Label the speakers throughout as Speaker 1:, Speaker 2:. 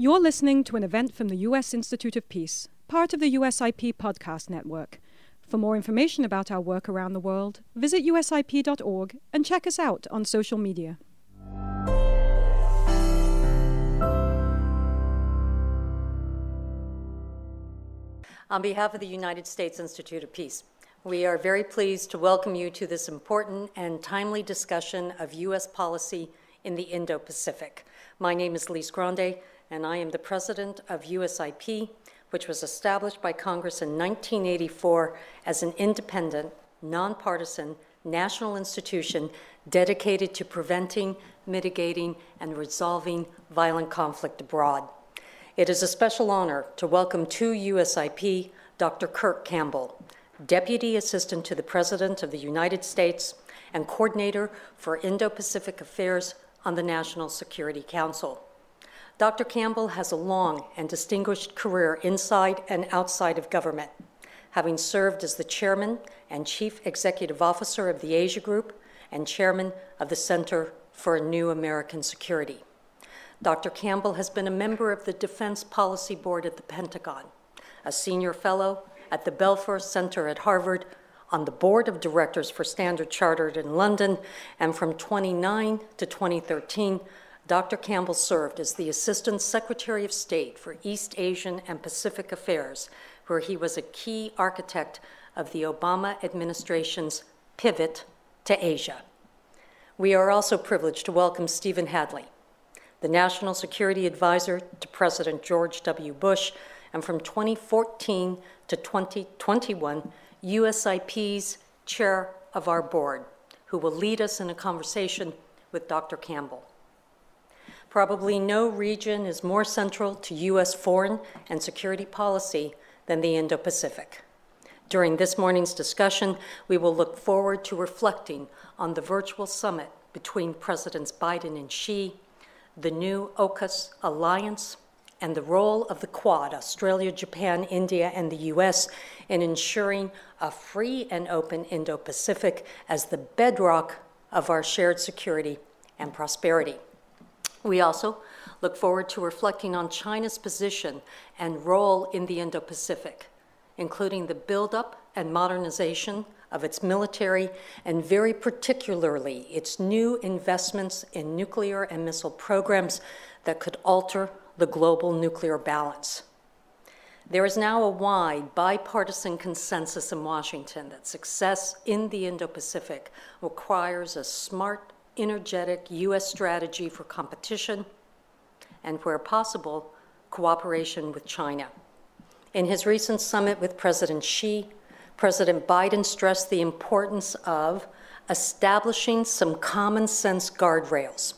Speaker 1: You're listening to an event from the U.S. Institute of Peace, part of the USIP podcast network. For more information about our work around the world, visit usip.org and check us out on social media.
Speaker 2: On behalf of the United States Institute of Peace, we are very pleased to welcome you to this important and timely discussion of U.S. policy in the Indo Pacific. My name is Lise Grande, and I am the president of USIP, which was established by Congress in 1984 as an independent, nonpartisan national institution dedicated to preventing, mitigating, and resolving violent conflict abroad. It is a special honor to welcome to USIP Dr. Kurt Campbell, Deputy Assistant to the President of the United States and Coordinator for Indo Pacific Affairs on the National Security Council. Dr. Campbell has a long and distinguished career inside and outside of government, having served as the Chairman and Chief Executive Officer of the Asia Group and Chairman of the Center for a New American Security. Dr. Campbell has been a member of the Defense Policy Board at the Pentagon, a senior fellow at the Belfer Center at Harvard, on the board of directors for Standard Chartered in London, and from 29 to 2013, Dr. Campbell served as the Assistant Secretary of State for East Asian and Pacific Affairs, where he was a key architect of the Obama administration's pivot to Asia. We are also privileged to welcome Stephen Hadley, the National Security Advisor to President George W. Bush, and from 2014 to 2021, USIP's chair of our board, who will lead us in a conversation with Dr. Campbell. Probably no region is more central to U.S. foreign and security policy than the Indo Pacific. During this morning's discussion, we will look forward to reflecting on the virtual summit between Presidents Biden and Xi, the new AUKUS alliance, and the role of the Quad, Australia, Japan, India, and the US, in ensuring a free and open Indo Pacific as the bedrock of our shared security and prosperity. We also look forward to reflecting on China's position and role in the Indo Pacific, including the buildup and modernization of its military, and very particularly its new investments in nuclear and missile programs that could alter the global nuclear balance. There is now a wide bipartisan consensus in Washington that success in the Indo Pacific requires a smart, energetic U.S. strategy for competition and, where possible, cooperation with China. In his recent summit with President Xi, President Biden stressed the importance of establishing some common sense guardrails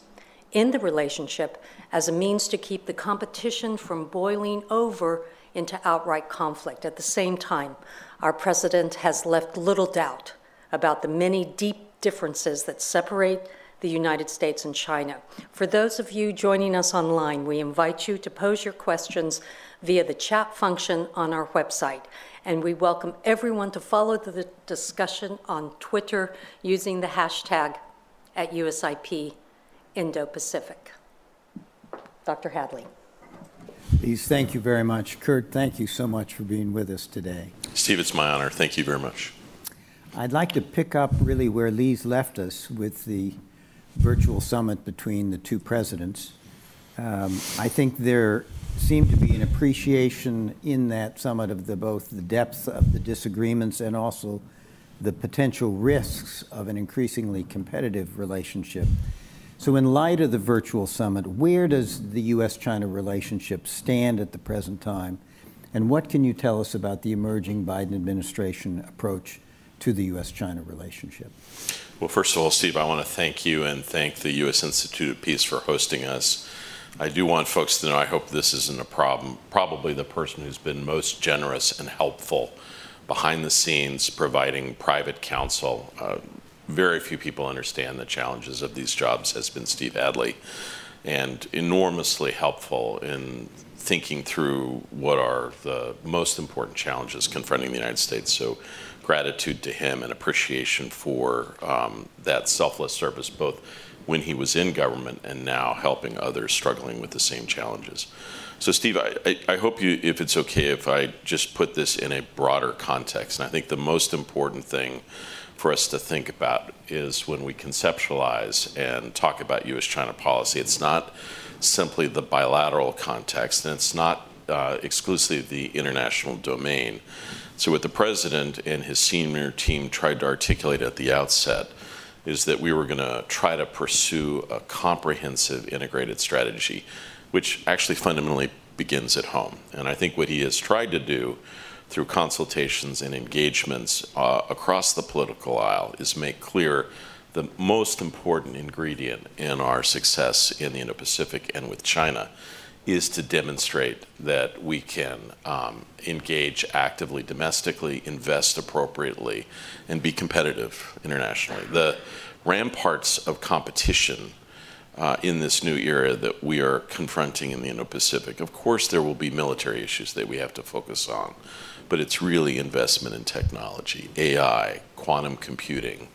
Speaker 2: in the relationship as a means to keep the competition from boiling over into outright conflict. At the same time, our president has left little doubt about the many deep differences that separate the United States and China. For those of you joining us online, we invite you to pose your questions via the chat function on our website. And we welcome everyone to follow the discussion on Twitter using the hashtag at USIP Indo Pacific. Dr. Hadley.
Speaker 3: Lise, thank you very much. Kurt, thank you so much for being with us today.
Speaker 4: Steve, it's my honor. Thank you very much.
Speaker 3: I'd like to pick up really where Lise left us with the virtual summit between the two presidents. Um, I think there seemed to be an appreciation in that summit of the, both the depth of the disagreements and also the potential risks of an increasingly competitive relationship. So, in light of the virtual summit, where does the U.S. China relationship stand at the present time? And what can you tell us about the emerging Biden administration approach to the U.S. China relationship?
Speaker 4: Well, first of all, Steve, I want to thank you and thank the U.S. Institute of Peace for hosting us. I do want folks to know I hope this isn't a problem. Probably the person who's been most generous and helpful behind the scenes providing private counsel. Uh, very few people understand the challenges of these jobs has been Steve Hadley and enormously helpful in thinking through what are the most important challenges confronting the United States. So gratitude to him and appreciation for um, that selfless service, both when he was in government and now helping others struggling with the same challenges. So, Steve, I, I, hope you, if it's okay, if I just put this in a broader context. And I think the most important thing for us to think about is when we conceptualize and talk about U.S. China policy, it's not simply the bilateral context, and it's not uh, exclusively the international domain. So, what the president and his senior team tried to articulate at the outset is that we were going to try to pursue a comprehensive integrated strategy, which actually fundamentally begins at home. And I think what he has tried to do through consultations and engagements uh, across the political aisle is make clear the most important ingredient in our success in the Indo Pacific and with China is to demonstrate that we can um, engage actively domestically, invest appropriately, and be competitive internationally. The ramparts of competition uh, in this new era that we are confronting in the Indo Pacific. Of course, there will be military issues that we have to focus on, but it's really investment in technology, AI, quantum computing,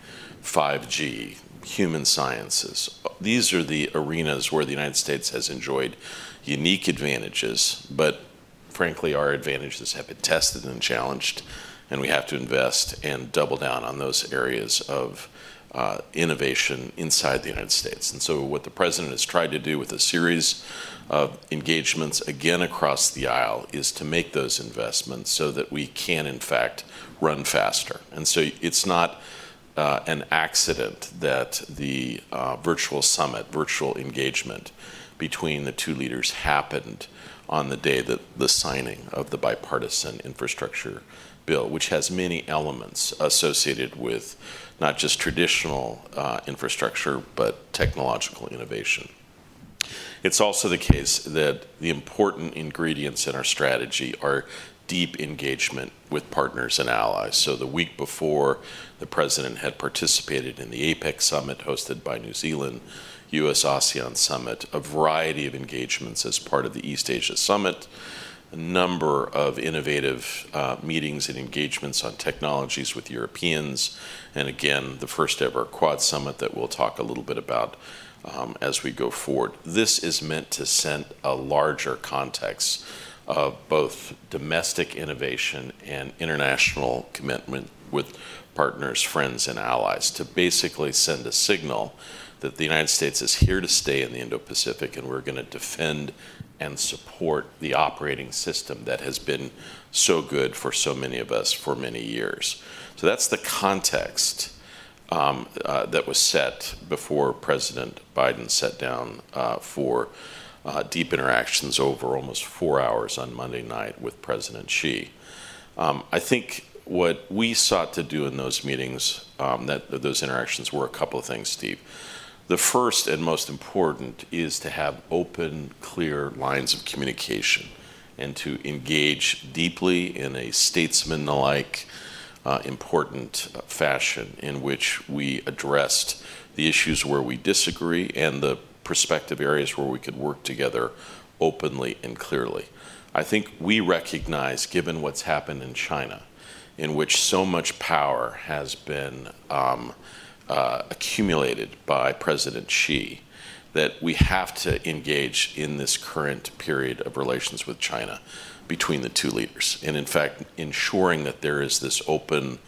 Speaker 4: 5G, human sciences. These are the arenas where the United States has enjoyed unique advantages, but frankly, our advantages have been tested and challenged, and we have to invest and double down on those areas of uh, innovation inside the United States. And so, what the president has tried to do with a series of engagements, again across the aisle, is to make those investments so that we can, in fact, run faster. And so, it's not uh, an accident that the uh, virtual summit, virtual engagement between the two leaders happened on the day that the signing of the bipartisan infrastructure bill, which has many elements associated with not just traditional uh, infrastructure, but technological innovation. It's also the case that the important ingredients in our strategy are deep engagement with partners and allies. So, the week before, the president had participated in the APEC summit hosted by New Zealand, US ASEAN summit, a variety of engagements as part of the East Asia summit, a number of innovative uh, meetings and engagements on technologies with Europeans, and again, the first ever Quad Summit that we'll talk a little bit about um, as we go forward. This is meant to set a larger context of both domestic innovation and international commitment with partners, friends, and allies to basically send a signal that the United States is here to stay in the Indo Pacific and we're going to defend and support the operating system that has been so good for so many of us for many years. So that's the context um, uh, that was set before President Biden sat down uh, for uh, deep interactions over almost four hours on Monday night with President Xi. Um, I think what we sought to do in those meetings, um, that those interactions, were a couple of things, Steve. The first and most important is to have open, clear lines of communication and to engage deeply in a statesman-like, uh, important uh, fashion in which we addressed the issues where we disagree and the prospective areas where we could work together openly and clearly. I think we recognize, given what's happened in China, in which so much power has been um, uh, accumulated by President Xi, that we have to engage in this current period of relations with China between the two leaders. And in fact, ensuring that there is this open,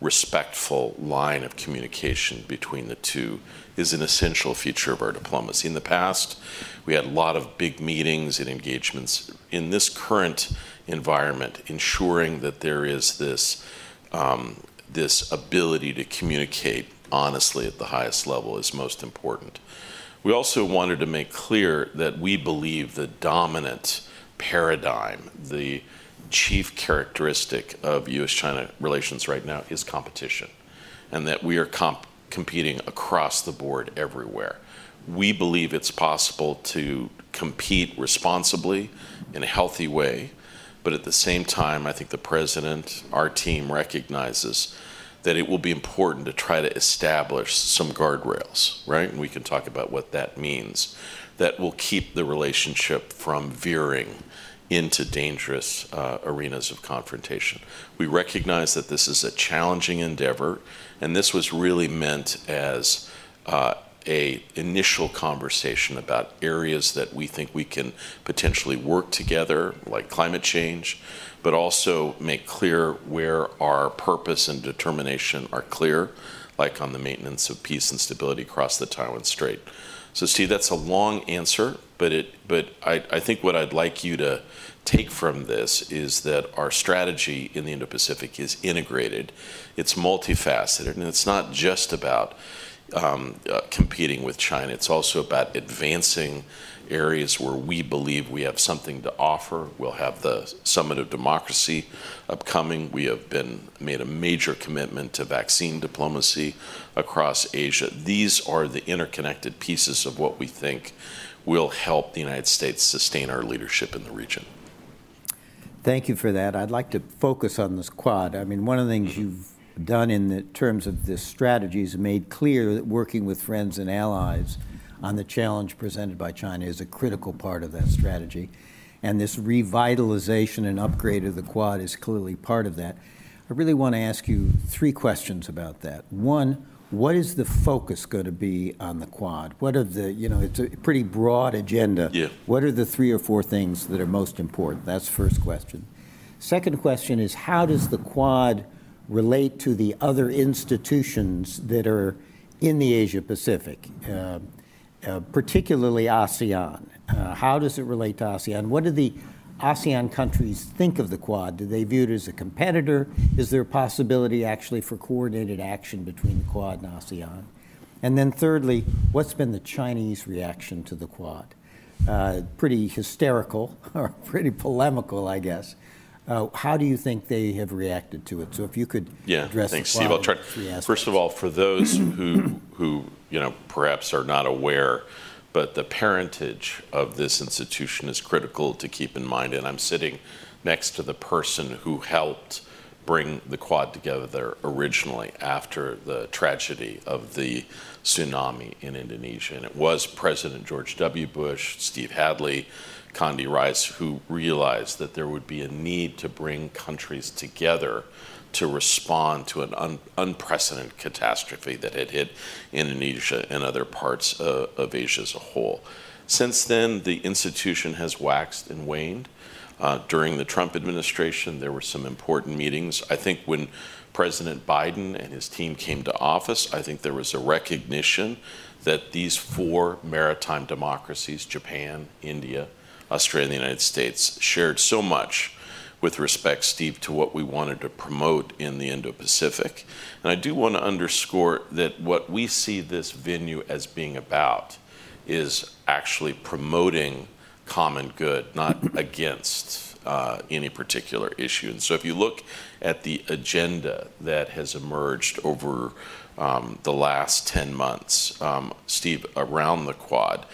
Speaker 4: respectful line of communication between the two is an essential feature of our diplomacy. In the past, we had a lot of big meetings and engagements. In this current environment, ensuring that there is this, um, this ability to communicate honestly at the highest level is most important. We also wanted to make clear that we believe the dominant paradigm, the chief characteristic of US China relations right now is competition, and that we are comp- competing across the board everywhere. We believe it's possible to compete responsibly in a healthy way, but at the same time, I think the president, our team recognizes that it will be important to try to establish some guardrails, right? And we can talk about what that means that will keep the relationship from veering into dangerous uh, arenas of confrontation. We recognize that this is a challenging endeavor, and this was really meant as uh, a initial conversation about areas that we think we can potentially work together, like climate change, but also make clear where our purpose and determination are clear, like on the maintenance of peace and stability across the Taiwan Strait. So, Steve, that's a long answer, but it, but I, I think what I'd like you to take from this is that our strategy in the Indo-Pacific is integrated. It's multifaceted, and it's not just about um, uh, competing with China. It's also about advancing areas where we believe we have something to offer. We'll have the Summit of Democracy upcoming. We have been made a major commitment to vaccine diplomacy across Asia. These are the interconnected pieces of what we think will help the United States sustain our leadership in the region.
Speaker 3: Thank you for that. I'd like to focus on this quad. I mean, one of the things mm-hmm. you've done in the terms of this strategy is made clear that working with friends and allies on the challenge presented by China is a critical part of that strategy. And this revitalization and upgrade of the Quad is clearly part of that. I really want to ask you three questions about that. One, what is the focus going to be on the Quad? What are the, you know, it's a pretty broad agenda.
Speaker 4: Yeah.
Speaker 3: What are the three or four things that are most important? That's the first question. Second question is how does the Quad relate to the other institutions that are in the Asia Pacific? Uh, uh, particularly ASEAN. Uh, how does it relate to ASEAN? What do the ASEAN countries think of the Quad? Do they view it as a competitor? Is there a possibility actually for coordinated action between the Quad and ASEAN? And then thirdly, what's been the Chinese reaction to the Quad? Uh, pretty hysterical or pretty polemical, I guess. Uh, how do you think they have reacted to it? So if you could
Speaker 4: yeah,
Speaker 3: address
Speaker 4: thanks, Steve. I'll try.
Speaker 3: First
Speaker 4: First of all, for those who who you know perhaps are not aware, but the parentage of this institution is critical to keep in mind. And I'm sitting next to the person who helped bring the Quad together originally after the tragedy of the tsunami in Indonesia, and it was President George W. Bush, Steve Hadley Condi Rice, who realized that there would be a need to bring countries together to respond to an un- unprecedented catastrophe that had hit Indonesia and other parts uh, of Asia as a whole. Since then, the institution has waxed and waned. Uh, during the Trump administration, there were some important meetings. I think when President Biden and his team came to office, I think there was a recognition that these four maritime democracies Japan, India, Australia and the United States shared so much with respect, Steve, to what we wanted to promote in the Indo Pacific. And I do want to underscore that what we see this venue as being about is actually promoting common good, not against uh, any particular issue. And so if you look at the agenda that has emerged over um, the last 10 months, um, Steve, around the Quad,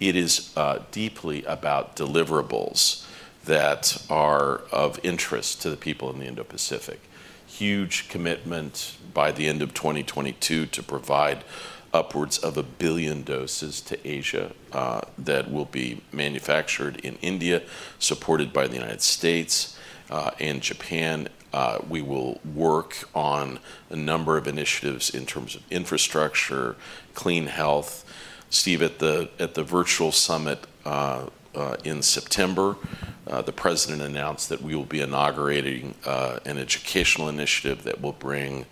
Speaker 4: it is uh, deeply about deliverables that are of interest to the people in the Indo Pacific. Huge commitment by the end of 2022 to provide upwards of a billion doses to Asia uh, that will be manufactured in India, supported by the United States uh, and Japan. Uh, we will work on a number of initiatives in terms of infrastructure, clean health, Steve, at the at the virtual summit uh, uh, in September, uh, the president announced that we will be inaugurating uh, an educational initiative that will bring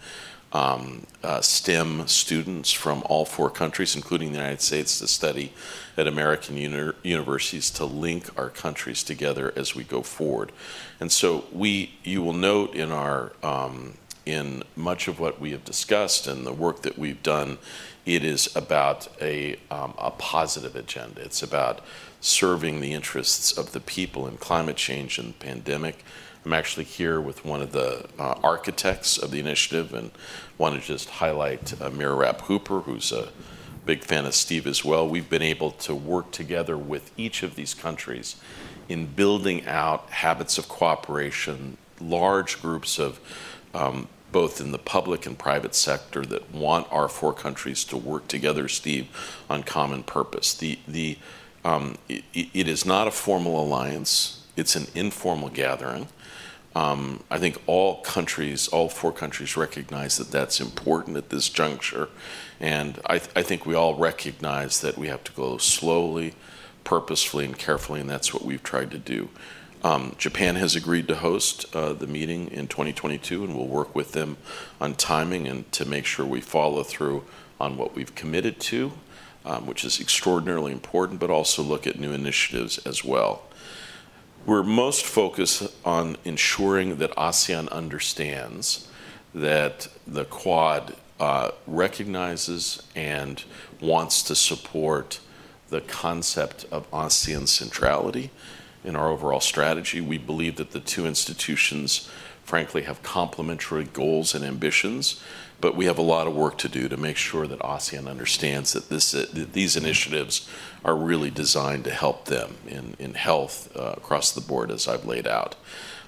Speaker 4: um, uh, STEM students from all four countries, including the United States, to study at American uni- universities to link our countries together as we go forward. And so we, you will note in our um, in much of what we have discussed and the work that we've done it is about a, um, a positive agenda. It's about serving the interests of the people in climate change and pandemic. I'm actually here with one of the uh, architects of the initiative and want to just highlight uh, Mira Rapp Hooper, who's a big fan of Steve as well. We've been able to work together with each of these countries in building out habits of cooperation, large groups of um, both in the public and private sector that want our four countries to work together, Steve, on common purpose. The, the, um, it, it is not a formal alliance, it's an informal gathering. Um, I think all countries, all four countries, recognize that that's important at this juncture, and I, th- I think we all recognize that we have to go slowly, purposefully, and carefully, and that's what we've tried to do. Um, Japan has agreed to host uh, the meeting in 2022, and we'll work with them on timing and to make sure we follow through on what we've committed to, um, which is extraordinarily important, but also look at new initiatives as well. We're most focused on ensuring that ASEAN understands that the Quad uh, recognizes and wants to support the concept of ASEAN centrality in our overall strategy. We believe that the two institutions, frankly, have complementary goals and ambitions, but we have a lot of work to do to make sure that ASEAN understands that, this, that these initiatives are really designed to help them in, in health uh, across the board, as I've laid out.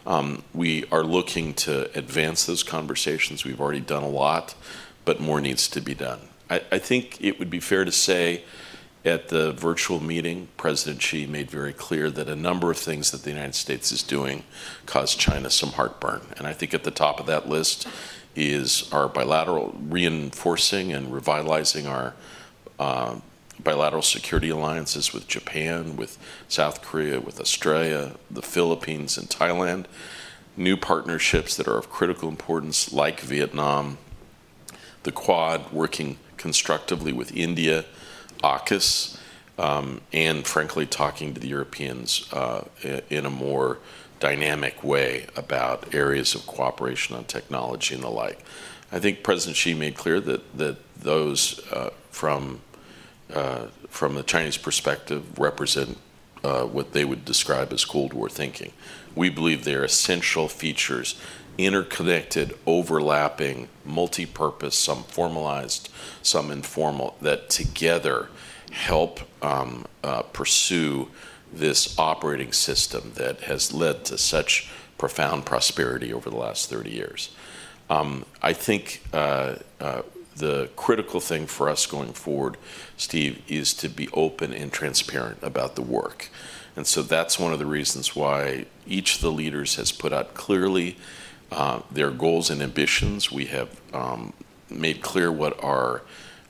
Speaker 4: Um, we are looking to advance those conversations. We've already done a lot, but more needs to be done. I, I think it would be fair to say at the virtual meeting, President Xi made very clear that a number of things that the United States is doing cause China some heartburn. And I think at the top of that list is our bilateral reinforcing and revitalizing our uh, bilateral security alliances with Japan, with South Korea, with Australia, the Philippines, and Thailand. New partnerships that are of critical importance, like Vietnam, the Quad, working constructively with India AUKUS, um, and frankly, talking to the Europeans uh, in a more dynamic way about areas of cooperation on technology and the like. I think President Xi made clear that that those uh, from uh, from the Chinese perspective represent uh, what they would describe as Cold War thinking. We believe they're essential features, interconnected, overlapping, multi-purpose, some formalized, some informal, that together help um, uh, pursue this operating system that has led to such profound prosperity over the last 30 years. Um, I think uh, uh, the critical thing for us going forward, Steve, is to be open and transparent about the work. And so that's one of the reasons why each of the leaders has put out clearly uh, their goals and ambitions. We have um, made clear what our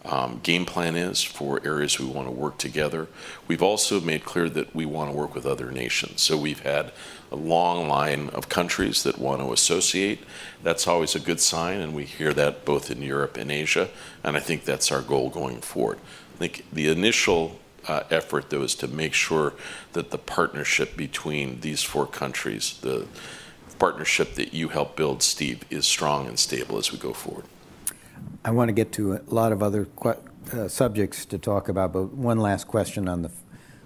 Speaker 4: um, game plan is for areas we want to work together. We've also made clear that we want to work with other nations. So we've had a long line of countries that want to associate. That's always a good sign, and we hear that both in Europe and Asia, and I think that's our goal going forward. I think the initial uh, effort, though, is to make sure that the partnership between these four countries, the partnership that you helped build, Steve, is strong and stable as we go forward.
Speaker 3: I want to get to a lot of other uh, subjects to talk about, but one last question on the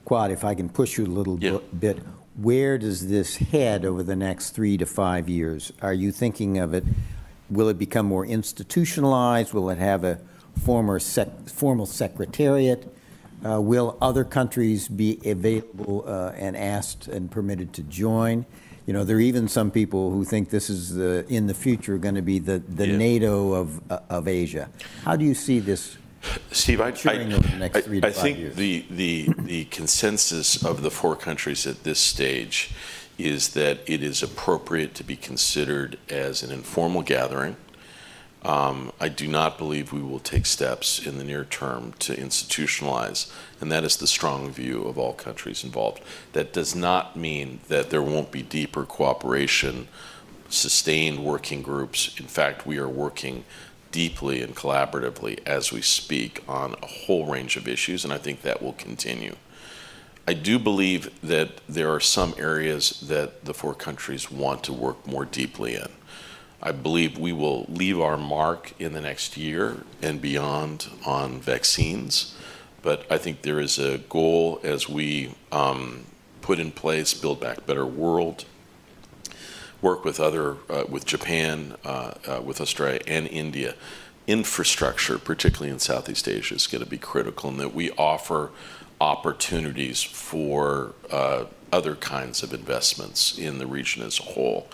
Speaker 3: Quad, if I can push you a little
Speaker 4: yeah.
Speaker 3: bit. Where does this head over the next three to five years? Are you thinking of it, will it become more institutionalized? Will it have a former sec, formal secretariat? Uh, will other countries be available uh, and asked and permitted to join? You know, there are even some people who think this is the, in the future going to be the, the
Speaker 4: Yeah.
Speaker 3: NATO of, uh, of Asia. How do you see this?
Speaker 4: Steve, I, I,
Speaker 3: over the next
Speaker 4: I-
Speaker 3: three to
Speaker 4: I
Speaker 3: five
Speaker 4: think
Speaker 3: years.
Speaker 4: the, the, the consensus of the four countries at this stage is that it is appropriate to be considered as an informal gathering. Um, I do not believe we will take steps in the near term to institutionalize, and that is the strong view of all countries involved. That does not mean that there won't be deeper cooperation, sustained working groups. In fact, we are working deeply and collaboratively as we speak on a whole range of issues, and I think that will continue. I do believe that there are some areas that the four countries want to work more deeply in. I believe we will leave our mark in the next year and beyond on vaccines, but I think there is a goal as we um, put in place Build Back Better World, work with other, uh, with Japan, uh, uh, with Australia, and India. Infrastructure, particularly in Southeast Asia, is going to be critical, and that we offer opportunities for uh, other kinds of investments in the region as a whole.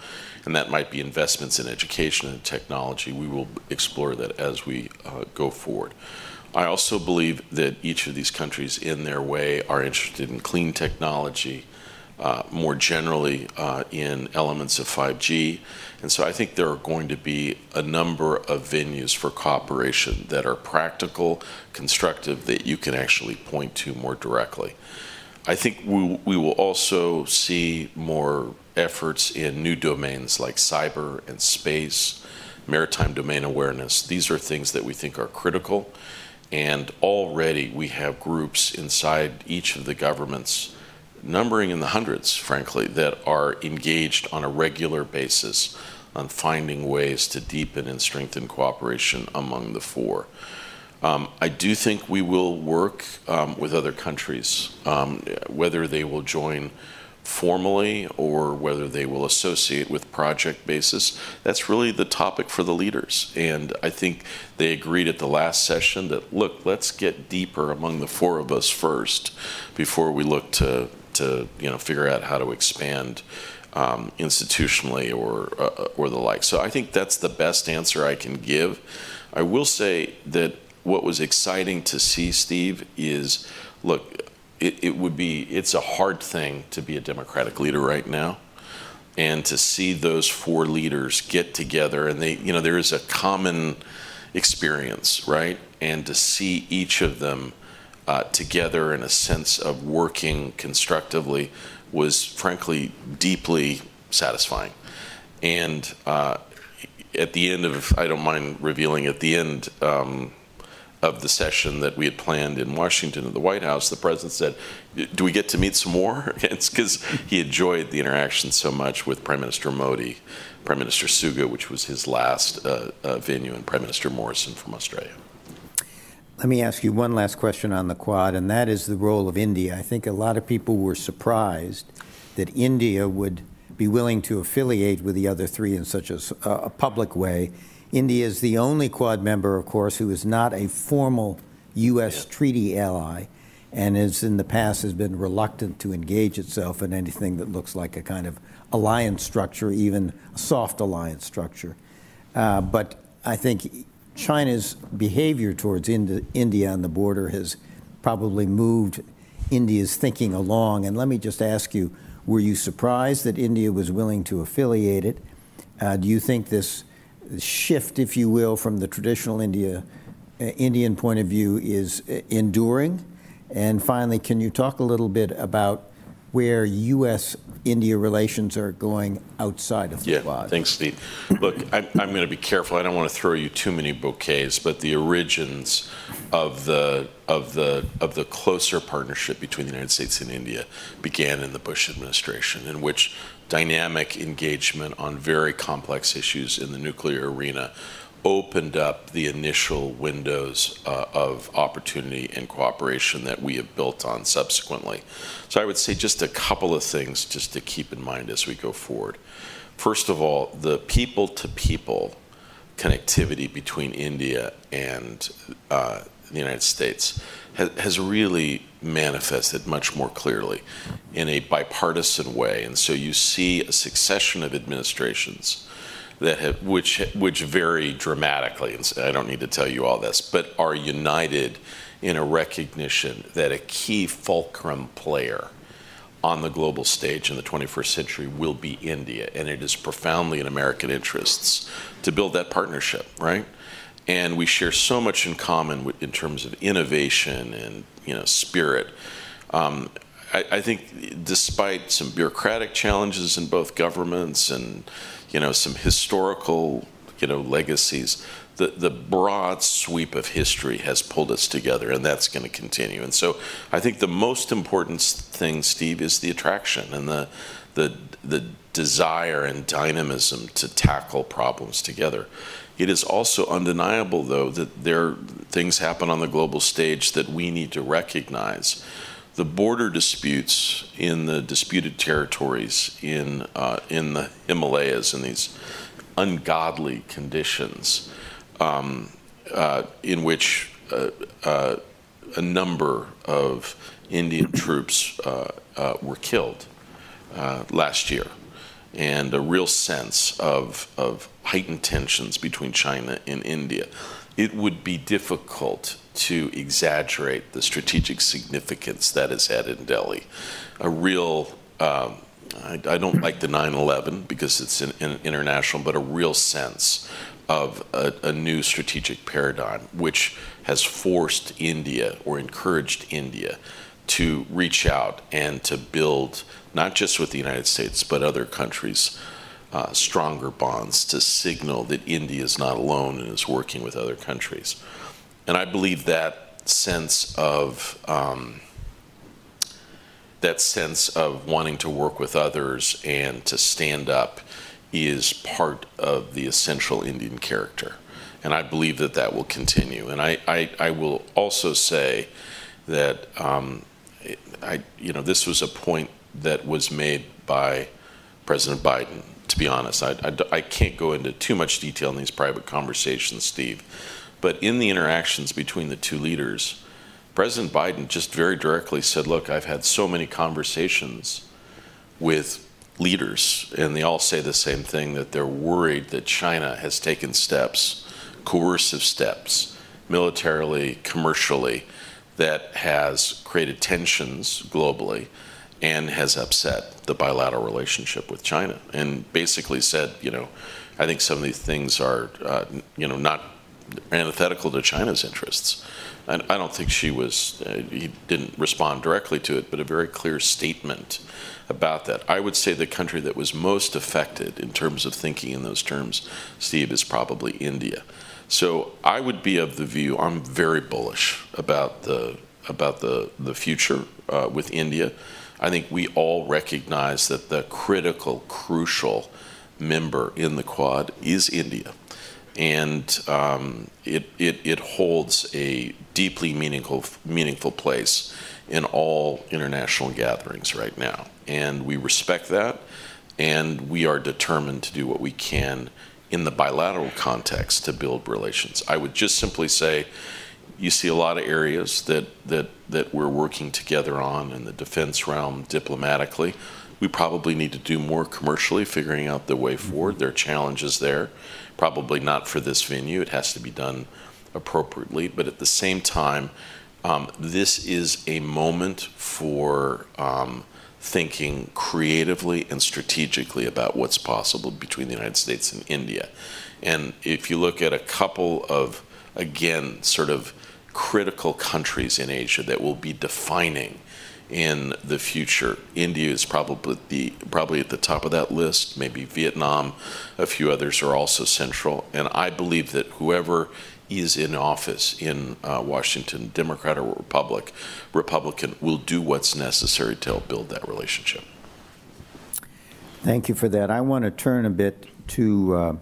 Speaker 4: And that might be investments in education and technology. We will explore that as we uh, go forward. I also believe that each of these countries, in their way, are interested in clean technology, uh, more generally uh, in elements of 5G. And so I think there are going to be a number of venues for cooperation that are practical, constructive, that you can actually point to more directly. I think we, we will also see more efforts in new domains like cyber and space, maritime domain awareness. These are things that we think are critical. And already we have groups inside each of the governments, numbering in the hundreds, frankly, that are engaged on a regular basis on finding ways to deepen and strengthen cooperation among the four. Um, I do think we will work um, with other countries, um, whether they will join formally or whether they will associate with project basis. That's really the topic for the leaders. And I think they agreed at the last session that, look, let's get deeper among the four of us first before we look to, to you know, figure out how to expand um, institutionally or, uh, or the like. So I think that's the best answer I can give. I will say that what was exciting to see, Steve, is look, it, it would be, it's a hard thing to be a Democratic leader right now. And to see those four leaders get together and they, you know, there is a common experience, right? And to see each of them uh, together in a sense of working constructively was frankly deeply satisfying. And uh, at the end of, I don't mind revealing, at the end, um, of the session that we had planned in Washington at the White House, the president said, Do we get to meet some more? It's because he enjoyed the interaction so much with Prime Minister Modi, Prime Minister Suga, which was his last uh, uh, venue, and Prime Minister Morrison from Australia.
Speaker 3: Let me ask you one last question on the Quad, and that is the role of India. I think a lot of people were surprised that India would be willing to affiliate with the other three in such a, a public way India is the only Quad member, of course, who is not a formal U.S. Yeah. treaty ally and has in the past has been reluctant to engage itself in anything that looks like a kind of alliance structure, even a soft alliance structure. Uh, but I think China's behavior towards Ind- India on the border has probably moved India's thinking along. And let me just ask you were you surprised that India was willing to affiliate it? Uh, do you think this shift, if you will, from the traditional India, uh, Indian point of view is uh, enduring? And finally, can you talk a little bit about where U.S. India relations are going outside of the
Speaker 4: yeah,
Speaker 3: Quad?
Speaker 4: Thanks, Steve. Look, I'm, I'm going to be careful. I don't want to throw you too many bouquets, but the origins of the of the of the closer partnership between the United States and India began in the Bush administration, in which dynamic engagement on very complex issues in the nuclear arena opened up the initial windows uh, of opportunity and cooperation that we have built on subsequently. So I would say just a couple of things just to keep in mind as we go forward. First of all, the people to people connectivity between India and uh, the United States has, really manifested much more clearly in a bipartisan way. And so you see a succession of administrations that have, which, which vary dramatically. And I don't need to tell you all this, but are united in a recognition that a key fulcrum player on the global stage in the 21st century will be India. And it is profoundly in American interests to build that partnership, right? And we share so much in common in terms of innovation and you know spirit. Um, I, I, think, despite some bureaucratic challenges in both governments and you know some historical you know legacies, the the broad sweep of history has pulled us together, and that's going to continue. And so, I think the most important thing, Steve, is the attraction and the the the desire and dynamism to tackle problems together. It is also undeniable, though, that there things happen on the global stage that we need to recognize. The border disputes in the disputed territories in uh, in the Himalayas and these ungodly conditions, um, uh, in which uh, uh a number of Indian troops uh, uh, were killed last year and a real sense of, of heightened tensions between China and India, it would be difficult to exaggerate the strategic significance that is had in Delhi. A real um, I, I, don't like the 9/11 because it's an, an international, but a real sense of a, a, new strategic paradigm, which has forced India or encouraged India to reach out and to build not just with the United States but other countries uh, stronger bonds to signal that India is not alone and is working with other countries. And I believe that sense of um, that sense of wanting to work with others and to stand up is part of the essential Indian character. And I believe that that will continue. And I, I, I will also say that, um, I, you know, this was a point that was made by President Biden. To be honest, I, I, I can't go into too much detail in these private conversations, Steve. But in the interactions between the two leaders, President Biden just very directly said, Look, I've had so many conversations with leaders, and they all say the same thing that they're worried that China has taken steps, coercive steps, militarily, commercially, that has created tensions globally and has upset the bilateral relationship with China. And basically said, you know, I think some of these things are, uh, you know, not antithetical to China's interests. I, I don't think Xi was, uh, he didn't respond directly to it, but a very clear statement about that. I would say the country that was most affected in terms of thinking in those terms, Steve, is probably India. So I would be of the view I'm very bullish about the about the the future uh, with India. I think we all recognize that the critical, crucial member in the Quad is India and um, it, it, it holds a deeply meaningful, meaningful place in all international gatherings right now. And we respect that, and we are determined to do what we can in the bilateral context to build relations. I would just simply say you see a lot of areas that, that, that we're working together on in the defense realm diplomatically. We probably need to do more commercially, figuring out the way forward. There are challenges there probably not for this venue. It has to be done appropriately. But at the same time, um, this is a moment for um, thinking creatively and strategically about what's possible between the United States and India. And if you look at a couple of, again, sort of critical countries in Asia that will be defining in the future. India is probably the probably at the top of that list. Maybe Vietnam, a few others are also central. And I believe that whoever is in office in uh, Washington, Democrat or Republic, Republican, will do what's necessary to help build that relationship.
Speaker 3: Thank you for that. I want to turn a bit to uh,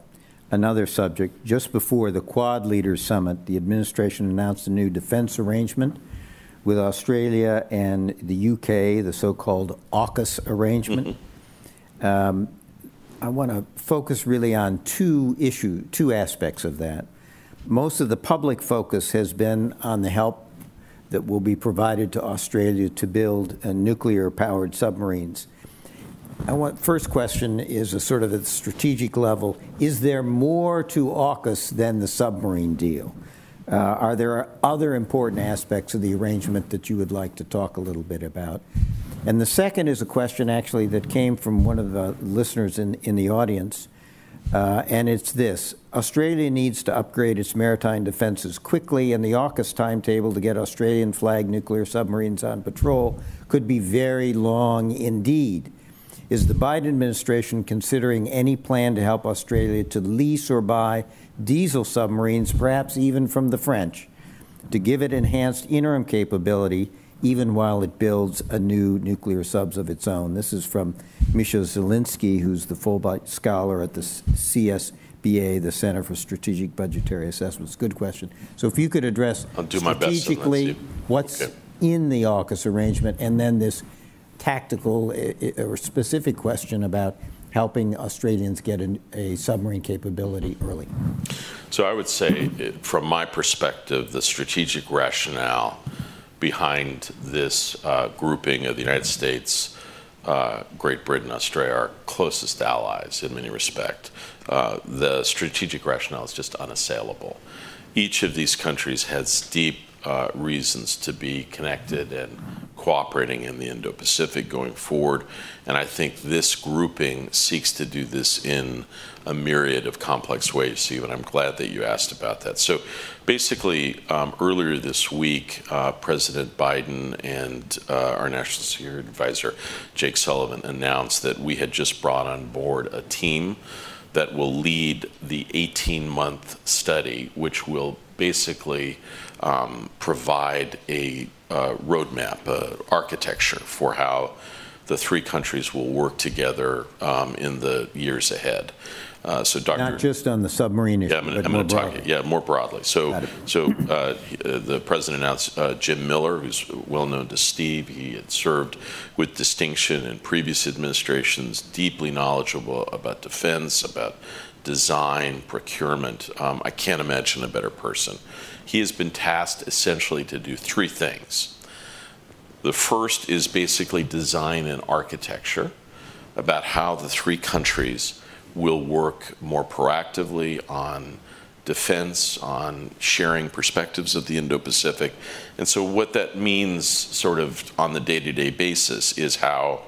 Speaker 3: another subject. Just before the Quad Leaders Summit, the administration announced a new defense arrangement with Australia and the UK, the so called AUKUS arrangement. Mm-hmm. Um, I want to focus really on two issues, two aspects of that. Most of the public focus has been on the help that will be provided to Australia to build nuclear powered submarines. I want first question is a sort of the strategic level. Is there more to AUKUS than the submarine deal? Uh, are there other important aspects of the arrangement that you would like to talk a little bit about? And the second is a question actually that came from one of the listeners in, in the audience, uh, and it's this Australia needs to upgrade its maritime defenses quickly, and the AUKUS timetable to get Australian flagged nuclear submarines on patrol could be very long indeed. Is the Biden administration considering any plan to help Australia to lease or buy diesel submarines, perhaps even from the French, to give it enhanced interim capability even while it builds a new nuclear subs of its own. This is from Misha Zelinsky, who's the Fulbright scholar at the CSBA, the Center for Strategic Budgetary Assessments. Good question. So if you could address strategically what's okay. in the AUKUS arrangement and then this tactical or specific question about helping Australians get a, a submarine capability early?
Speaker 4: So I would say, from my perspective, the strategic rationale behind this uh, grouping of the United States, uh, Great Britain, Australia, our closest allies in many respects. Uh, the strategic rationale is just unassailable. Each of these countries has deep uh, reasons to be connected and cooperating in the Indo Pacific going forward. And I think this grouping seeks to do this in a myriad of complex ways, Stephen. I'm glad that you asked about that. So basically, um, earlier this week, uh, President Biden and uh, our National Security Advisor, Jake Sullivan, announced that we had just brought on board a team that will lead the 18 month study, which will basically um, provide a uh, roadmap, uh, architecture for how the three countries will work together um, in the years ahead. Uh, so, Dr.
Speaker 3: Not just on the submarine issue,
Speaker 4: yeah, I'm gonna, I'm
Speaker 3: more
Speaker 4: gonna talk.
Speaker 3: broadly.
Speaker 4: Yeah, more broadly. So, so uh, uh, the president announced uh, Jim Miller, who's well known to Steve. He had served with distinction in previous administrations, deeply knowledgeable about defense, about design, procurement. Um, I can't imagine a better person. He has been tasked essentially to do three things. The first is basically design and architecture about how the three countries will work more proactively on defense, on sharing perspectives of the Indo Pacific. And so, what that means, sort of on the day to day basis, is how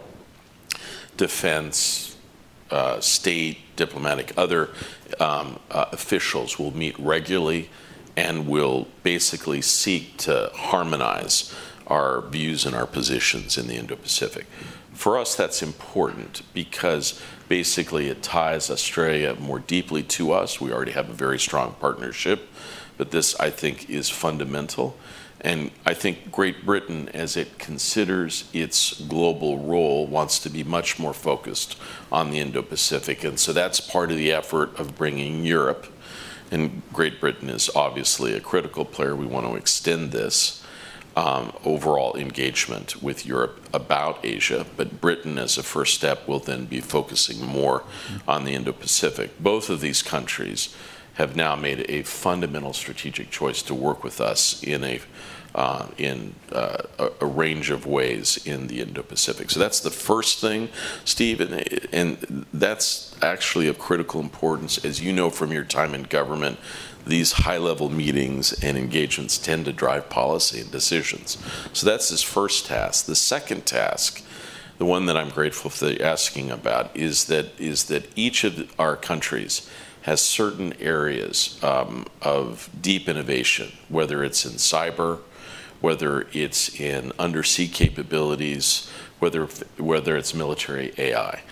Speaker 4: defense, uh, state, diplomatic, other um, uh, officials will meet regularly and will basically seek to harmonize our views and our positions in the Indo Pacific. For us, that's important because basically it ties Australia more deeply to us. We already have a very strong partnership, but this, I think, is fundamental. And I think Great Britain, as it considers its global role, wants to be much more focused on the Indo Pacific. And so that's part of the effort of bringing Europe. And Great Britain is obviously a critical player. We want to extend this um, overall engagement with Europe about Asia. But Britain, as a first step, will then be focusing more on the Indo Pacific. Both of these countries have now made a fundamental strategic choice to work with us in a uh, in uh, a, a range of ways in the Indo-Pacific. So that's the first thing, Steve, and, and that's actually of critical importance. As you know from your time in government, these high-level meetings and engagements tend to drive policy and decisions. So that's his first task. The second task the one that I'm grateful for asking about is that is that each of our countries has certain areas um, of deep innovation, whether it's in cyber, whether it's in undersea capabilities, whether whether it's military AI.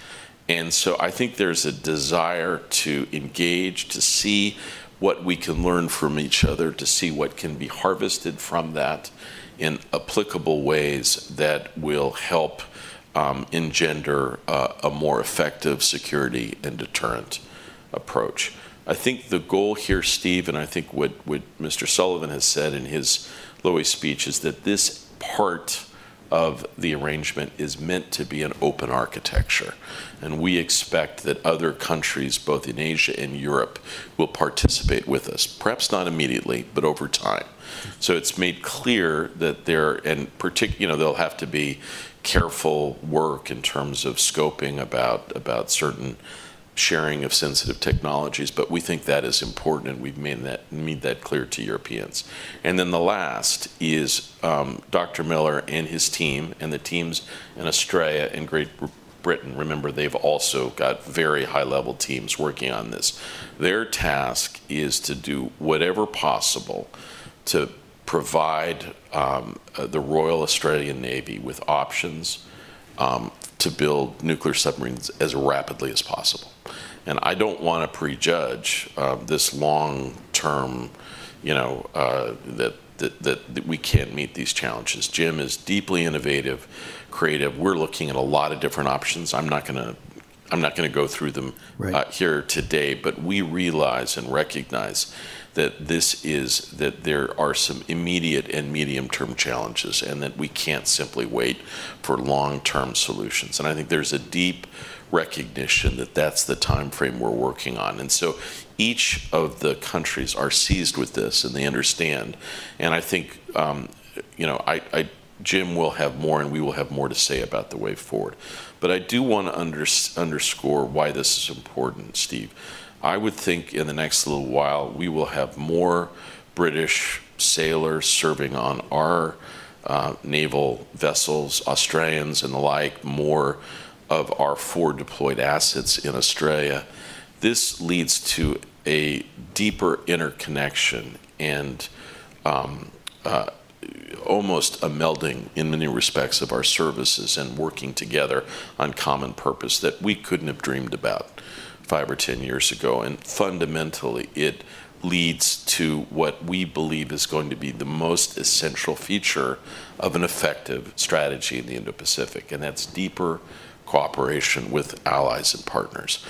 Speaker 4: And so I think there's a desire to engage, to see what we can learn from each other, to see what can be harvested from that in applicable ways that will help um, engender uh, a more effective security and deterrent approach. I think the goal here, Steve, and I think what, what Mr. Sullivan has said in his Lowy speech is that this part of the arrangement is meant to be an open architecture. And we expect that other countries, both in Asia and Europe, will participate with us. Perhaps not immediately, but over time. So it's made clear that there, and partic- you know, there'll have to be careful work in terms of scoping about about certain sharing of sensitive technologies, but we think that is important, and we've made that made that clear to Europeans. And then the last is um, Dr. Miller and his team, and the teams in Australia and Great Britain. Remember, they've also got very high-level teams working on this. Their task is to do whatever possible to provide um, uh, the Royal Australian Navy with options um, to build nuclear submarines as rapidly as possible. And I don't want to prejudge uh, this long-term, you know, uh, that, that, that that we can't meet these challenges. Jim is deeply innovative, creative. We're looking at a lot of different options. I'm not going to I'm not going to go through them
Speaker 3: Right.
Speaker 4: uh, here today, but we realize and recognize that this is that there are some immediate and medium-term challenges, and that we can't simply wait for long-term solutions. And I think there's a deep recognition that that's the time frame we're working on. And so each of the countries are seized with this, and they understand. And I think um, you know, I, I, Jim will have more and we will have more to say about the way forward. But I do want to under, underscore why this is important, Steve. I would think in the next little while we will have more British sailors serving on our uh, naval vessels, Australians and the like, more of our forward deployed assets in Australia. This leads to a deeper interconnection and um, uh, almost a melding in many respects of our services and working together on common purpose that we couldn't have dreamed about five or ten years ago. And fundamentally, it leads to what we believe is going to be the most essential feature of an effective strategy in the Indo Pacific, and that's deeper cooperation with allies and partners.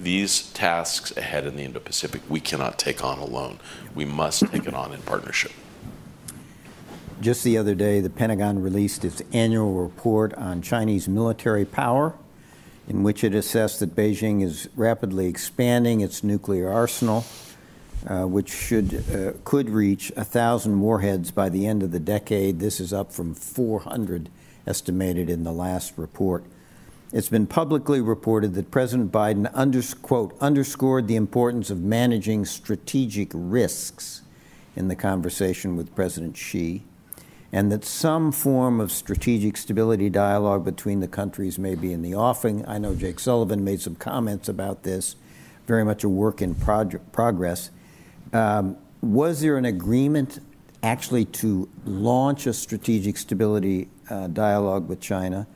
Speaker 4: These tasks ahead in the Indo Pacific we cannot take on alone. We must take it on in partnership.
Speaker 3: Just the other day, the Pentagon released its annual report on Chinese military power, in which it assessed that Beijing is rapidly expanding its nuclear arsenal, uh, which should uh, could reach 1,000 warheads by the end of the decade. This is up from 400 estimated in the last report. It's been publicly reported that President Biden unders- quote, underscored the importance of managing strategic risks in the conversation with President Xi and that some form of strategic stability dialogue between the countries may be in the offing. I know Jake Sullivan made some comments about this, very much a work in progress. Um, was there an agreement actually to launch a strategic stability uh, dialogue with China?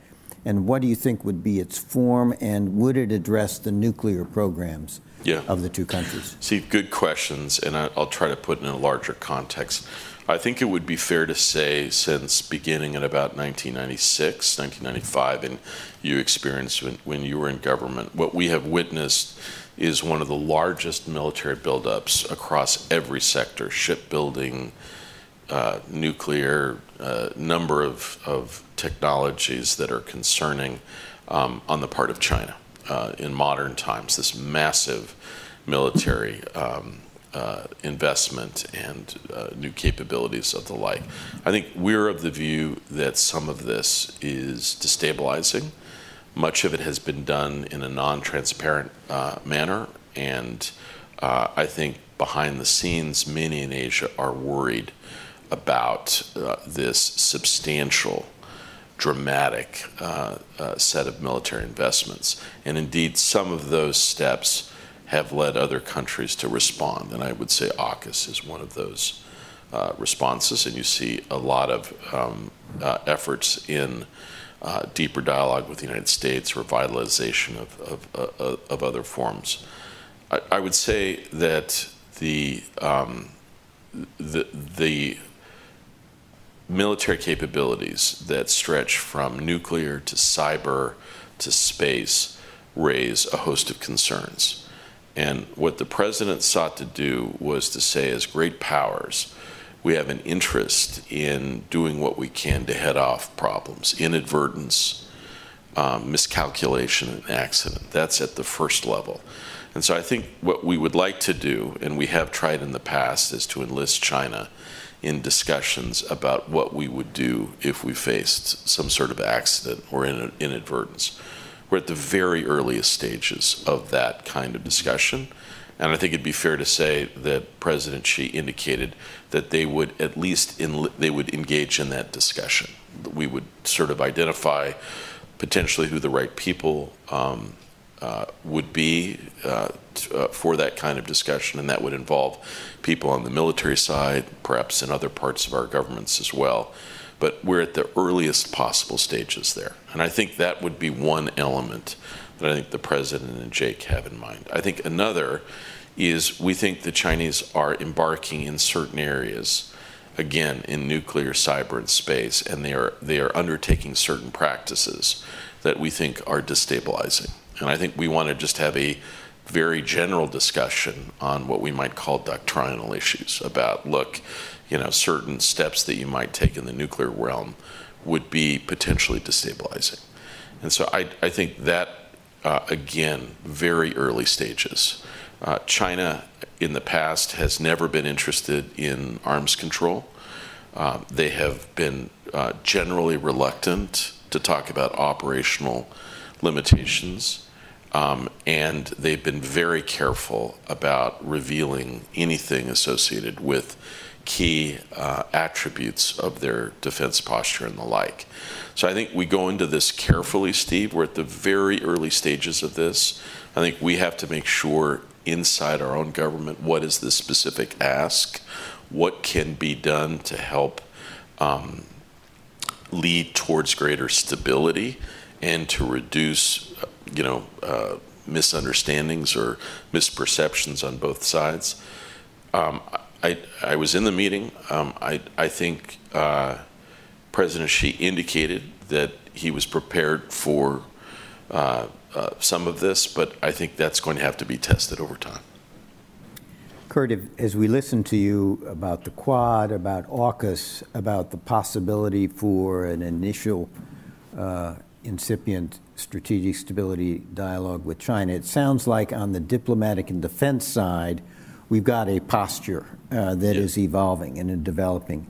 Speaker 3: And what do you think would be its form, and would it address the nuclear programs
Speaker 4: yeah.
Speaker 3: of the two countries?
Speaker 4: See, good questions, and I'll try to put in a larger context. I think it would be fair to say, since beginning in about 1996, 1995, and you experienced when, when you were in government, what we have witnessed is one of the largest military buildups across every sector shipbuilding, uh, nuclear, uh, number of, of technologies that are concerning um, on the part of China uh, in modern times. This massive military um, uh, investment and uh, new capabilities of the like. I think we're of the view that some of this is destabilizing. Much of it has been done in a non transparent uh, manner, and uh, I think behind the scenes, many in Asia are worried about uh, this substantial dramatic uh, uh, set of military investments. And indeed, some of those steps have led other countries to respond. And I would say AUKUS is one of those uh, responses. And you see a lot of um, uh, efforts in uh, deeper dialogue with the United States, revitalization of, of, uh, of other forms. I, I, would say that the, um, the, the military capabilities that stretch from nuclear to cyber to space raise a host of concerns. And what the president sought to do was to say, as great powers, we have an interest in doing what we can to head off problems, inadvertence, um, miscalculation, and accident. That's at the first level. And so I think what we would like to do, and we have tried in the past, is to enlist China in discussions about what we would do if we faced some sort of accident or inadvertence. We're at the very earliest stages of that kind of discussion. And I think it'd be fair to say that President Xi indicated that they would at least in, they would engage in that discussion. We would sort of identify potentially who the right people um, uh, would be uh, uh, for that kind of discussion, and that would involve people on the military side, perhaps in other parts of our governments as well but we're at the earliest possible stages there. And I think that would be one element that I think the president and Jake have in mind. I think another is we think the Chinese are embarking in certain areas, again, in nuclear, cyber, and space, and they are, they are undertaking certain practices that we think are destabilizing. And I think we want to just have a very general discussion on what we might call doctrinal issues about look, you know, certain steps that you might take in the nuclear realm would be potentially destabilizing. And so I, I think that, uh, again, very early stages. Uh, China in the past has never been interested in arms control. Uh, they have been uh, generally reluctant to talk about operational limitations. Um, and they've been very careful about revealing anything associated with key uh, attributes of their defense posture and the like. So I think we go into this carefully, Steve. We're at the very early stages of this. I think we have to make sure inside our own government what is the specific ask, what can be done to help um, lead towards greater stability and to reduce, you know, uh, misunderstandings or misperceptions on both sides. Um, I, I was in the meeting. Um, I, I think uh, President Xi indicated that he was prepared for uh, uh, some of this, but I think that's going to have to be tested over time.
Speaker 3: Kurt, as we listen to you about the Quad, about AUKUS, about the possibility for an initial uh, incipient strategic stability dialogue with China, it sounds like on the diplomatic and defense side, we've got a posture uh, that yeah. is evolving and developing.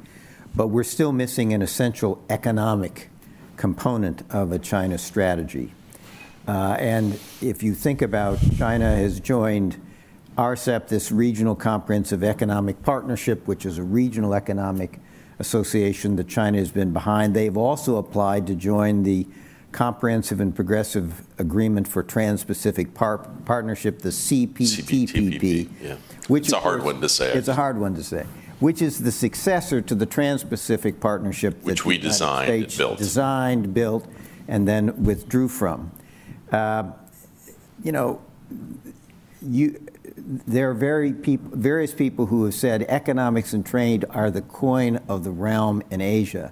Speaker 3: But we're still missing an essential economic component of a China strategy. Uh, and if you think about China has joined RCEP, this regional comprehensive economic partnership, which is a regional economic association that China has been behind. They've also applied to join the Comprehensive and Progressive Agreement for Trans-Pacific Par- Partnership, the CPTPP,
Speaker 4: yeah. Which it's a hard course, one to say.
Speaker 3: It's a hard one to say. Which is the successor to the Trans-Pacific Partnership,
Speaker 4: which we designed, built,
Speaker 3: designed, built, and then withdrew from. Uh, you know, you, there are very peop- various people who have said economics and trade are the coin of the realm in Asia.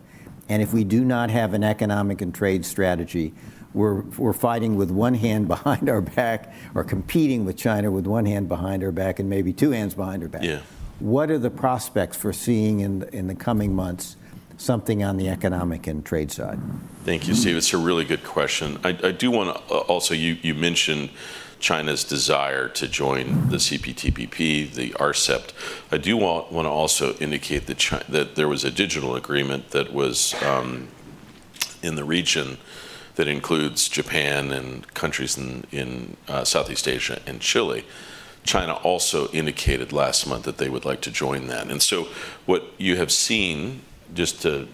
Speaker 3: And if we do not have an economic and trade strategy, we're, we're fighting with one hand behind our back or competing with China with one hand behind our back and maybe two hands behind our back.
Speaker 4: Yeah.
Speaker 3: What are the prospects for seeing in the, in the coming months something on the economic and trade side?
Speaker 4: Thank you, Steve. It's a really good question. I, I do want to uh, also, you, you mentioned China's desire to join the CPTPP, the RCEP. I do want, want to also indicate that, China, that there was a digital agreement that was um, in the region that includes Japan and countries in, in uh, Southeast Asia and Chile. China also indicated last month that they would like to join that. And so, what you have seen, just to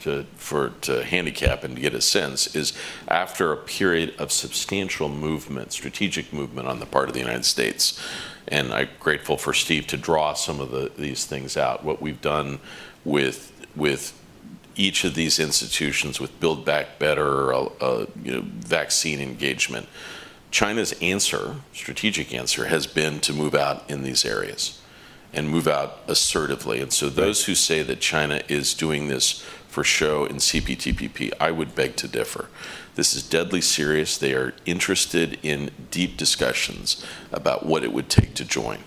Speaker 4: to, for, to handicap and to get a sense is after a period of substantial movement, strategic movement on the part of the United States, and I'm grateful for Steve to draw some of the, these things out. What we've done with with each of these institutions with Build Back Better, uh, uh, you know, vaccine engagement. China's answer, strategic answer, has been to move out in these areas and move out assertively. And so those who say that China is doing this for show in CPTPP, I would beg to differ. This is deadly serious. They are interested in deep discussions about what it would take to join.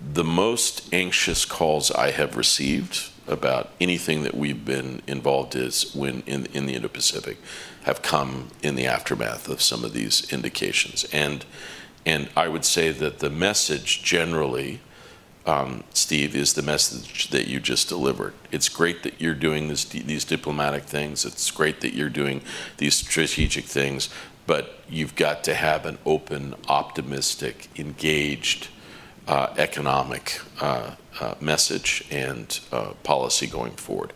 Speaker 4: The most anxious calls I have received about anything that we've been involved is when in, in the Indo-Pacific have come in the aftermath of some of these indications. And and I would say that the message generally um, Steve, is the message that you just delivered. It's great that you're doing this, these diplomatic things. It's great that you're doing these strategic things, but you've got to have an open, optimistic, engaged uh, economic uh, uh, message and uh, policy going forward.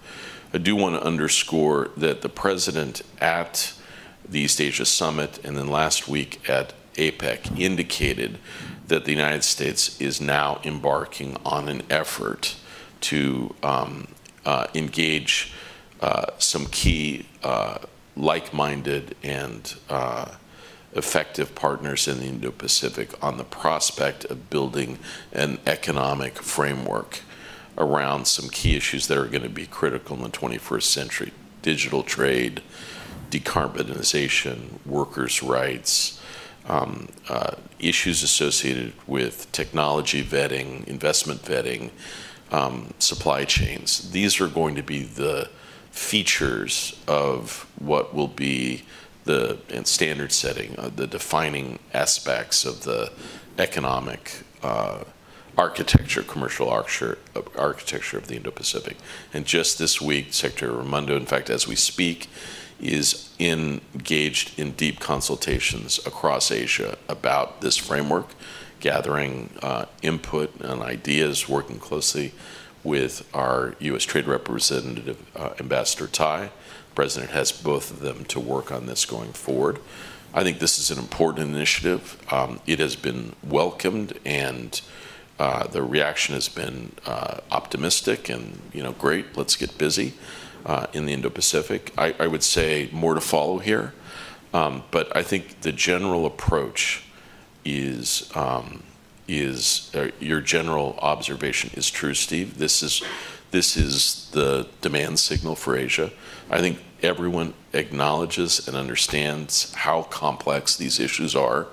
Speaker 4: I do want to underscore that the president at the East Asia Summit and then last week at APEC indicated that the United States is now embarking on an effort to um, uh, engage uh, some key uh, like minded and uh, effective partners in the Indo Pacific on the prospect of building an economic framework around some key issues that are going to be critical in the 21st century digital trade, decarbonization, workers' rights um, uh, issues associated with technology vetting, investment vetting, um, supply chains. These are going to be the features of what will be the and standard setting, uh, the defining aspects of the economic uh, architecture, commercial architecture, architecture of the Indo-Pacific. And just this week, Secretary Raimondo, in fact, as we speak, is engaged in deep consultations across Asia about this framework, gathering uh, input and ideas, working closely with our U.S. Trade Representative, uh, Ambassador Tai. President has both of them to work on this going forward. I think this is an important initiative. Um, it has been welcomed and uh, the reaction has been uh, optimistic and you know great. Let's get busy uh, in the Indo-Pacific. I, I, would say more to follow here, um, but I think the general approach is um, is uh, your general observation is true, Steve. This is this is the demand signal for Asia. I think everyone acknowledges and understands how complex these issues are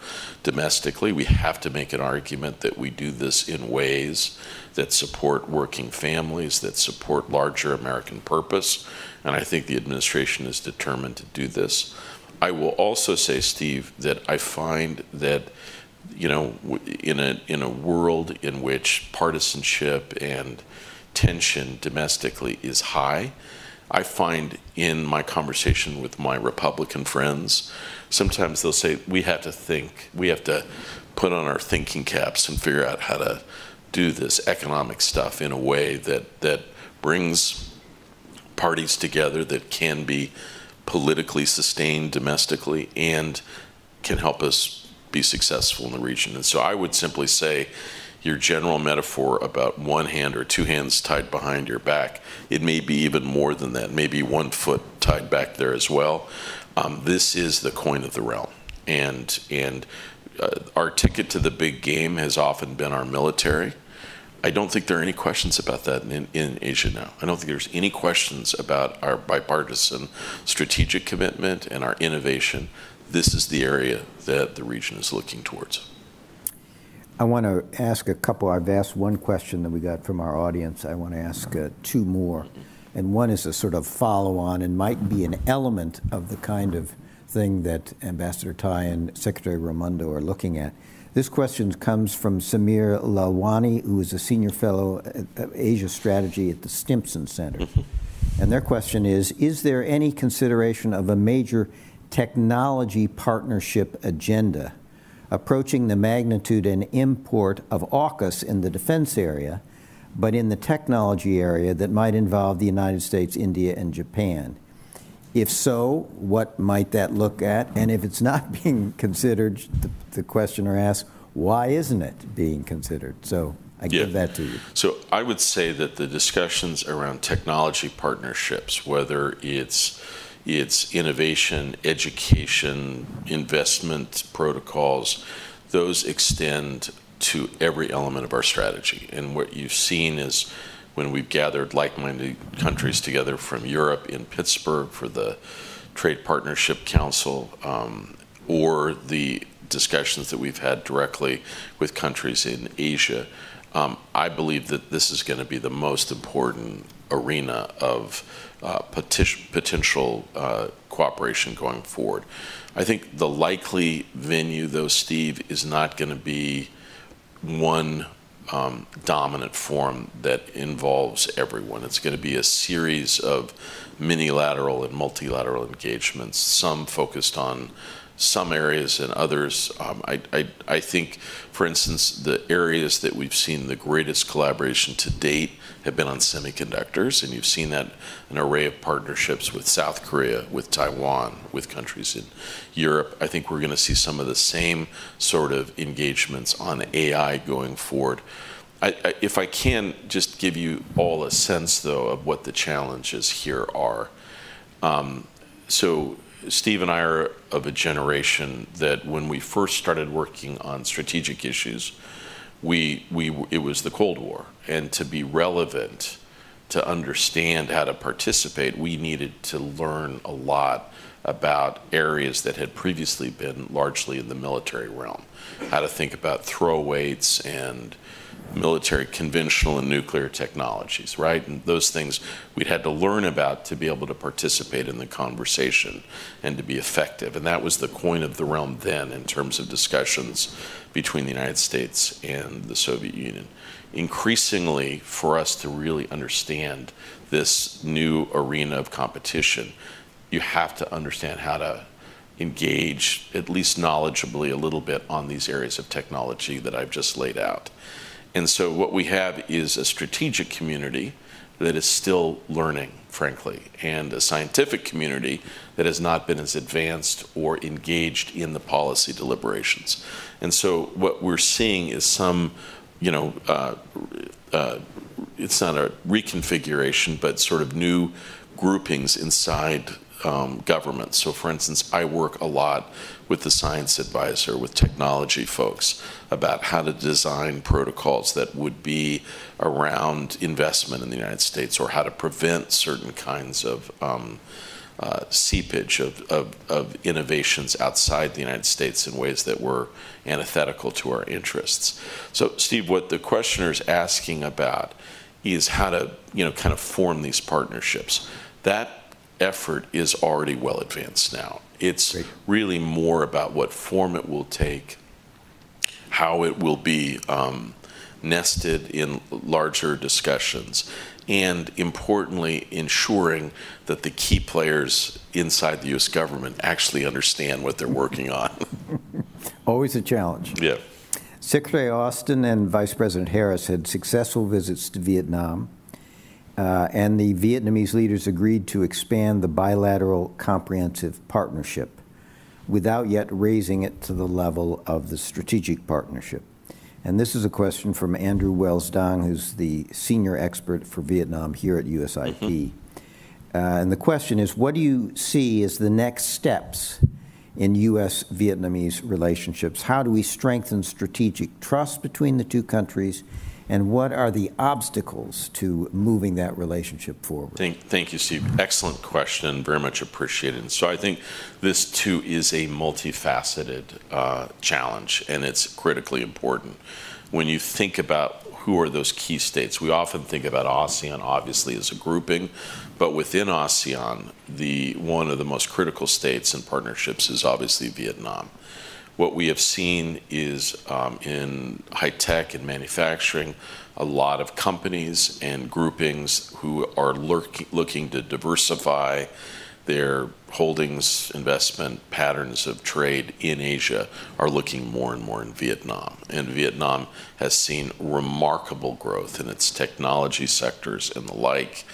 Speaker 4: domestically. We have to make an argument that we do this in ways that support working families, that support larger American purpose, and I think the administration is determined to do this. I will also say, Steve, that I find that you know, in a in a world in which partisanship and tension domestically is high, I find in my conversation with my Republican friends, sometimes they'll say, we have to think, we have to put on our thinking caps and figure out how to do this economic stuff in a way that, that brings parties together that can be politically sustained domestically and can help us be successful in the region. And so I would simply say, your general metaphor about one hand or two hands tied behind your back, it may be even more than that, maybe one foot tied back there as well. Um, this is the coin of the realm. And, and uh, our ticket to the big game has often been our military. I don't think there are any questions about that in, in Asia now. I don't think there's any questions about our bipartisan strategic commitment and our innovation. This is the area that the region is looking towards.
Speaker 3: I want to ask a couple. I've asked one question that we got from our audience. I want to ask uh, two more. And one is a sort of follow on and might be an element of the kind of thing that Ambassador Tai and Secretary Raimondo are looking at. This question comes from Sameer Lalwani, who is a senior fellow at Asia Strategy at the Stimson Center. And their question is Is there any consideration of a major technology partnership agenda? Approaching the magnitude and import of AUKUS in the defense area, but in the technology area that might involve the United States, India, and Japan. If so, what might that look at? And if it's not being considered, the, the questioner asks, why isn't it being considered? So I yeah. give that to you.
Speaker 4: So I would say that the discussions around technology partnerships, whether it's it's innovation, education, investment protocols. Those extend to every element of our strategy. And what you've seen is when we've gathered like minded countries together from Europe in Pittsburgh for the Trade Partnership Council, um, or the discussions that we've had directly with countries in Asia, um, I believe that this is going to be the most important arena of uh, potential uh, cooperation going forward. I think the likely venue, though, Steve, is not going to be one um, dominant forum that involves everyone. It's going to be a series of minilateral and multilateral engagements, some focused on some areas and others. Um, I, I, I, think, for instance, the areas that we've seen the greatest collaboration to date have been on semiconductors, and you've seen that an array of partnerships with South Korea, with Taiwan, with countries in Europe. I think we're going to see some of the same sort of engagements on AI going forward. I, I, if I can just give you all a sense, though, of what the challenges here are. Um, so Steve and I are of a generation that when we first started working on strategic issues, we, we, it was the Cold War. And to be relevant, to understand how to participate, we needed to learn a lot about areas that had previously been largely in the military realm. How to think about throw weights and military conventional and nuclear technologies, right? And those things we'd had to learn about to be able to participate in the conversation and to be effective. And that was the coin of the realm then in terms of discussions between the United States and the Soviet Union. Increasingly, for us to really understand this new arena of competition, you have to understand how to engage, at least knowledgeably, a little bit on these areas of technology that I've just laid out. And so what we have is a strategic community that is still learning, frankly, and a scientific community that has not been as advanced or engaged in the policy deliberations. And so what we're seeing is some, you know, uh, uh, it's not a reconfiguration, but sort of new groupings inside um, government. So, for instance, I work a lot with the science advisor, with technology folks, about how to design protocols that would be around investment in the United States or how to prevent certain kinds of um, uh, seepage of, of, of, innovations outside the United States in ways that were antithetical to our interests. So, Steve, what the questioner is asking about is how to, you know, kind of form these partnerships. That effort is already well advanced now. It's Great. really more about what form it will take, how it will be um, nested in larger discussions, and importantly, ensuring that the key players inside the U.S. government actually understand what they're working on.
Speaker 3: Always a challenge.
Speaker 4: Yeah.
Speaker 3: Secretary Austin and Vice President Harris had successful visits to Vietnam uh, and the Vietnamese leaders agreed to expand the bilateral comprehensive partnership without yet raising it to the level of the strategic partnership. And this is a question from Andrew Wells Dang, who's the senior expert for Vietnam here at USIP. Mm-hmm. Uh, and the question is what do you see as the next steps in U.S. Vietnamese relationships? How do we strengthen strategic trust between the two countries? And what are the obstacles to moving that relationship forward?
Speaker 4: Thank, thank you, Steve. Excellent question, very much appreciated. So I think this too is a multifaceted uh, challenge, and it's critically important. When you think about who are those key states, we often think about ASEAN obviously as a grouping, but within ASEAN, the one of the most critical states and partnerships is obviously Vietnam. What we have seen is um, in high tech and manufacturing, a lot of companies and groupings who are lurk- looking to diversify their holdings, investment patterns of trade in Asia are looking more and more in Vietnam. And Vietnam has seen remarkable growth in its technology sectors and the like.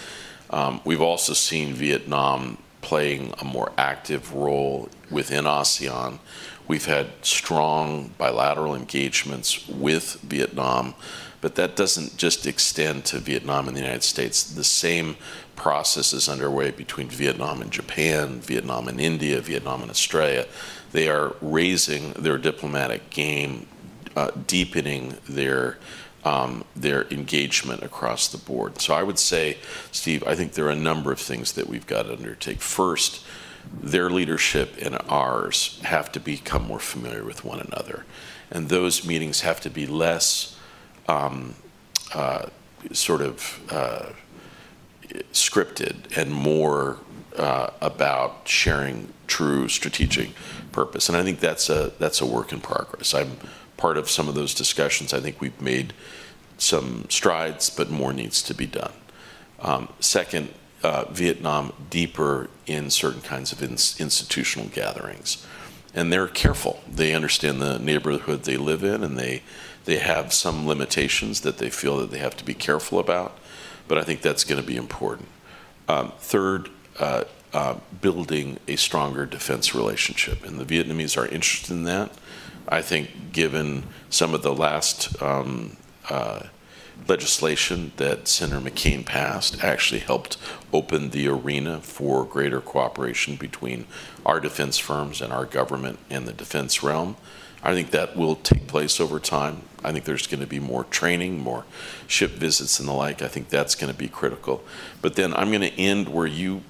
Speaker 4: Um, we've also seen Vietnam playing a more active role within ASEAN We've had strong bilateral engagements with Vietnam, but that doesn't just extend to Vietnam and the United States. The same process is underway between Vietnam and Japan, Vietnam and India, Vietnam and Australia. They are raising their diplomatic game, uh, deepening their um, their engagement across the board. So I would say, Steve, I think there are a number of things that we've got to undertake. First, their leadership and ours have to become more familiar with one another. And those meetings have to be less um, uh, sort of uh, scripted and more uh, about sharing true strategic purpose. And I think that's a, that's a work in progress. I'm part of some of those discussions. I think we've made some strides, but more needs to be done. Um, second, uh, Vietnam deeper in certain kinds of in- institutional gatherings. And they're careful. They understand the neighborhood they live in, and they, they have some limitations that they feel that they have to be careful about. But I think that's going to be important. Um, third, uh, uh, building a stronger defense relationship. And the Vietnamese are interested in that. I think, given some of the last um, uh, legislation that Senator McCain passed actually helped open the arena for greater cooperation between our defense firms and our government and the defense realm. I think that will take place over time. I think there's going to be more training, more ship visits and the like. I think that's going to be critical. But then I'm going to end where you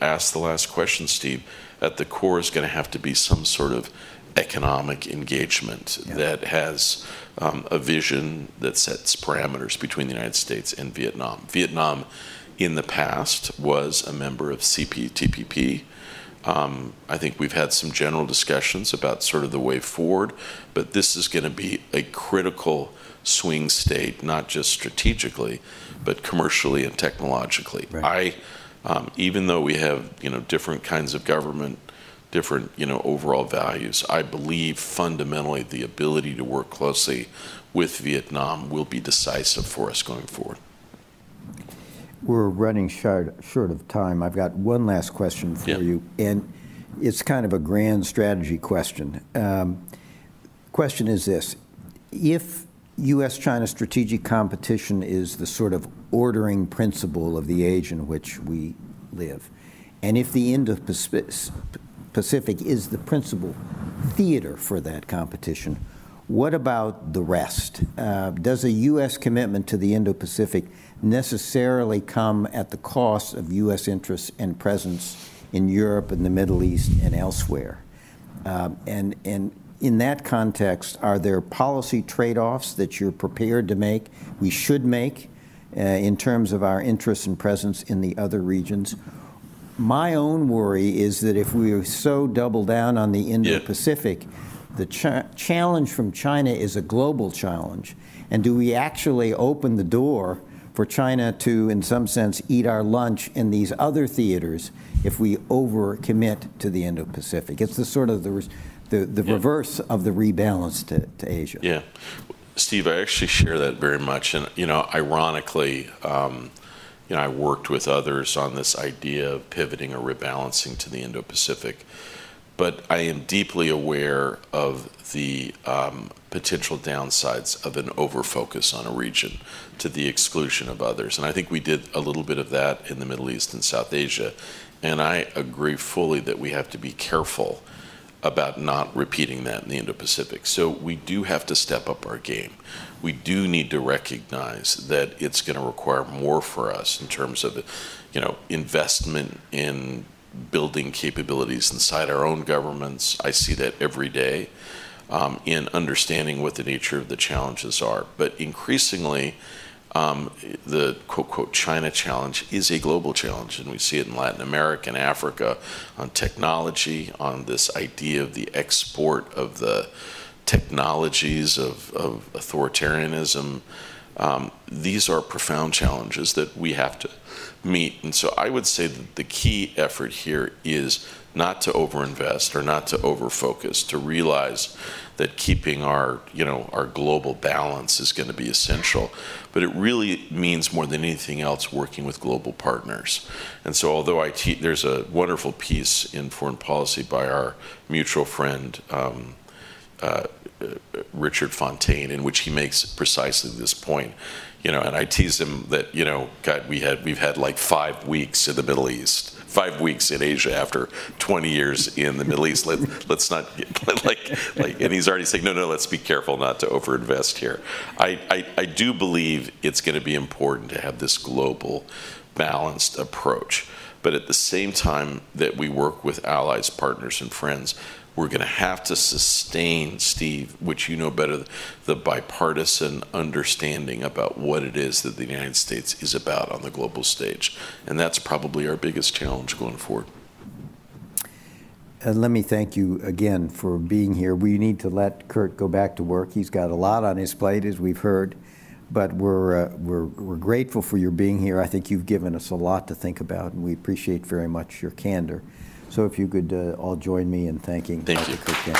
Speaker 4: asked the last question, Steve. At the core is going to have to be some sort of economic engagement yeah. that has um, a vision that sets parameters between the United States and Vietnam. Vietnam, in the past, was a member of CPTPP. Um, I think we've had some general discussions about sort of the way forward, but this is going to be a critical swing state, not just strategically, but commercially and technologically. Right. I, um, even though we have you know different kinds of government different, you know, overall values. I believe fundamentally the ability to work closely with Vietnam will be decisive for us going forward.
Speaker 3: We're running short, short of time. I've got one last question for
Speaker 4: Yeah.
Speaker 3: you, and it's kind of a grand strategy question. Um, question is this: If U.S.-China strategic competition is the sort of ordering principle of the age in which we live, and if the Indo-Pacific is the principal theater for that competition, what about the rest? Uh, does a U.S. commitment to the Indo-Pacific necessarily come at the cost of U.S. interests and presence in Europe and the Middle East and elsewhere? Um, and, and in that context, are there policy trade-offs that you're prepared to make, we should make, uh, in terms of our interests and presence in the other regions? My own worry is that if we so double down on the Indo-Pacific, the cha- challenge from China is a global challenge. And do we actually open the door for China to, in some sense, eat our lunch in these other theaters if we overcommit to the Indo-Pacific? It's the sort of the, the, the
Speaker 4: Yeah.
Speaker 3: reverse of the rebalance to, to Asia.
Speaker 4: Yeah. Steve, I actually share that very much. And, you know, ironically, um, you know, I worked with others on this idea of pivoting or rebalancing to the Indo Pacific. But I am deeply aware of the um, potential downsides of an overfocus on a region to the exclusion of others. And I think we did a little bit of that in the Middle East and South Asia. And I agree fully that we have to be careful about not repeating that in the Indo Pacific. So we do have to step up our game. We do need to recognize that it's going to require more for us in terms of, you know, investment in building capabilities inside our own governments. I see that every day um, in understanding what the nature of the challenges are. But increasingly, um, the quote, quote, China challenge is a global challenge, and we see it in Latin America and Africa on technology, on this idea of the export of the technologies of, of authoritarianism. Um, these are profound challenges that we have to meet. And so I would say that the key effort here is not to overinvest or not to overfocus, to realize that keeping our, you know, our global balance is going to be essential. But it really means more than anything else working with global partners. And so although I te- there's a wonderful piece in foreign policy by our mutual friend um, uh, Richard Fontaine, in which he makes precisely this point. You know, and I tease him that you know, God, we had we've had like five weeks in the Middle East, five weeks in Asia after 20 years in the Middle East. Let, let's not get, like like, and he's already saying, no, no, let's be careful not to overinvest here. I I, I do believe it's going to be important to have this global, balanced approach. But at the same time that we work with allies, partners, and friends, we're going to have to sustain, Steve, which you know better, the bipartisan understanding about what it is that the United States is about on the global stage. And that's probably our biggest challenge going forward.
Speaker 3: And let me thank you again for being here. We need to let Kurt go back to work. He's got a lot on his plate, as we've heard, but we're, uh, we're, we're grateful for your being here. I think you've given us a lot to think about, and we appreciate very much your candor. So if you could uh, all join me in thanking
Speaker 4: Thank
Speaker 3: Dr.
Speaker 4: you.
Speaker 3: Kurt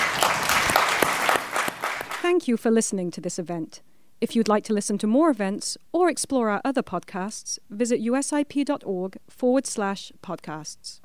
Speaker 1: Thank you for listening to this event. If you'd like to listen to more events or explore our other podcasts, visit usip.org forward slash podcasts.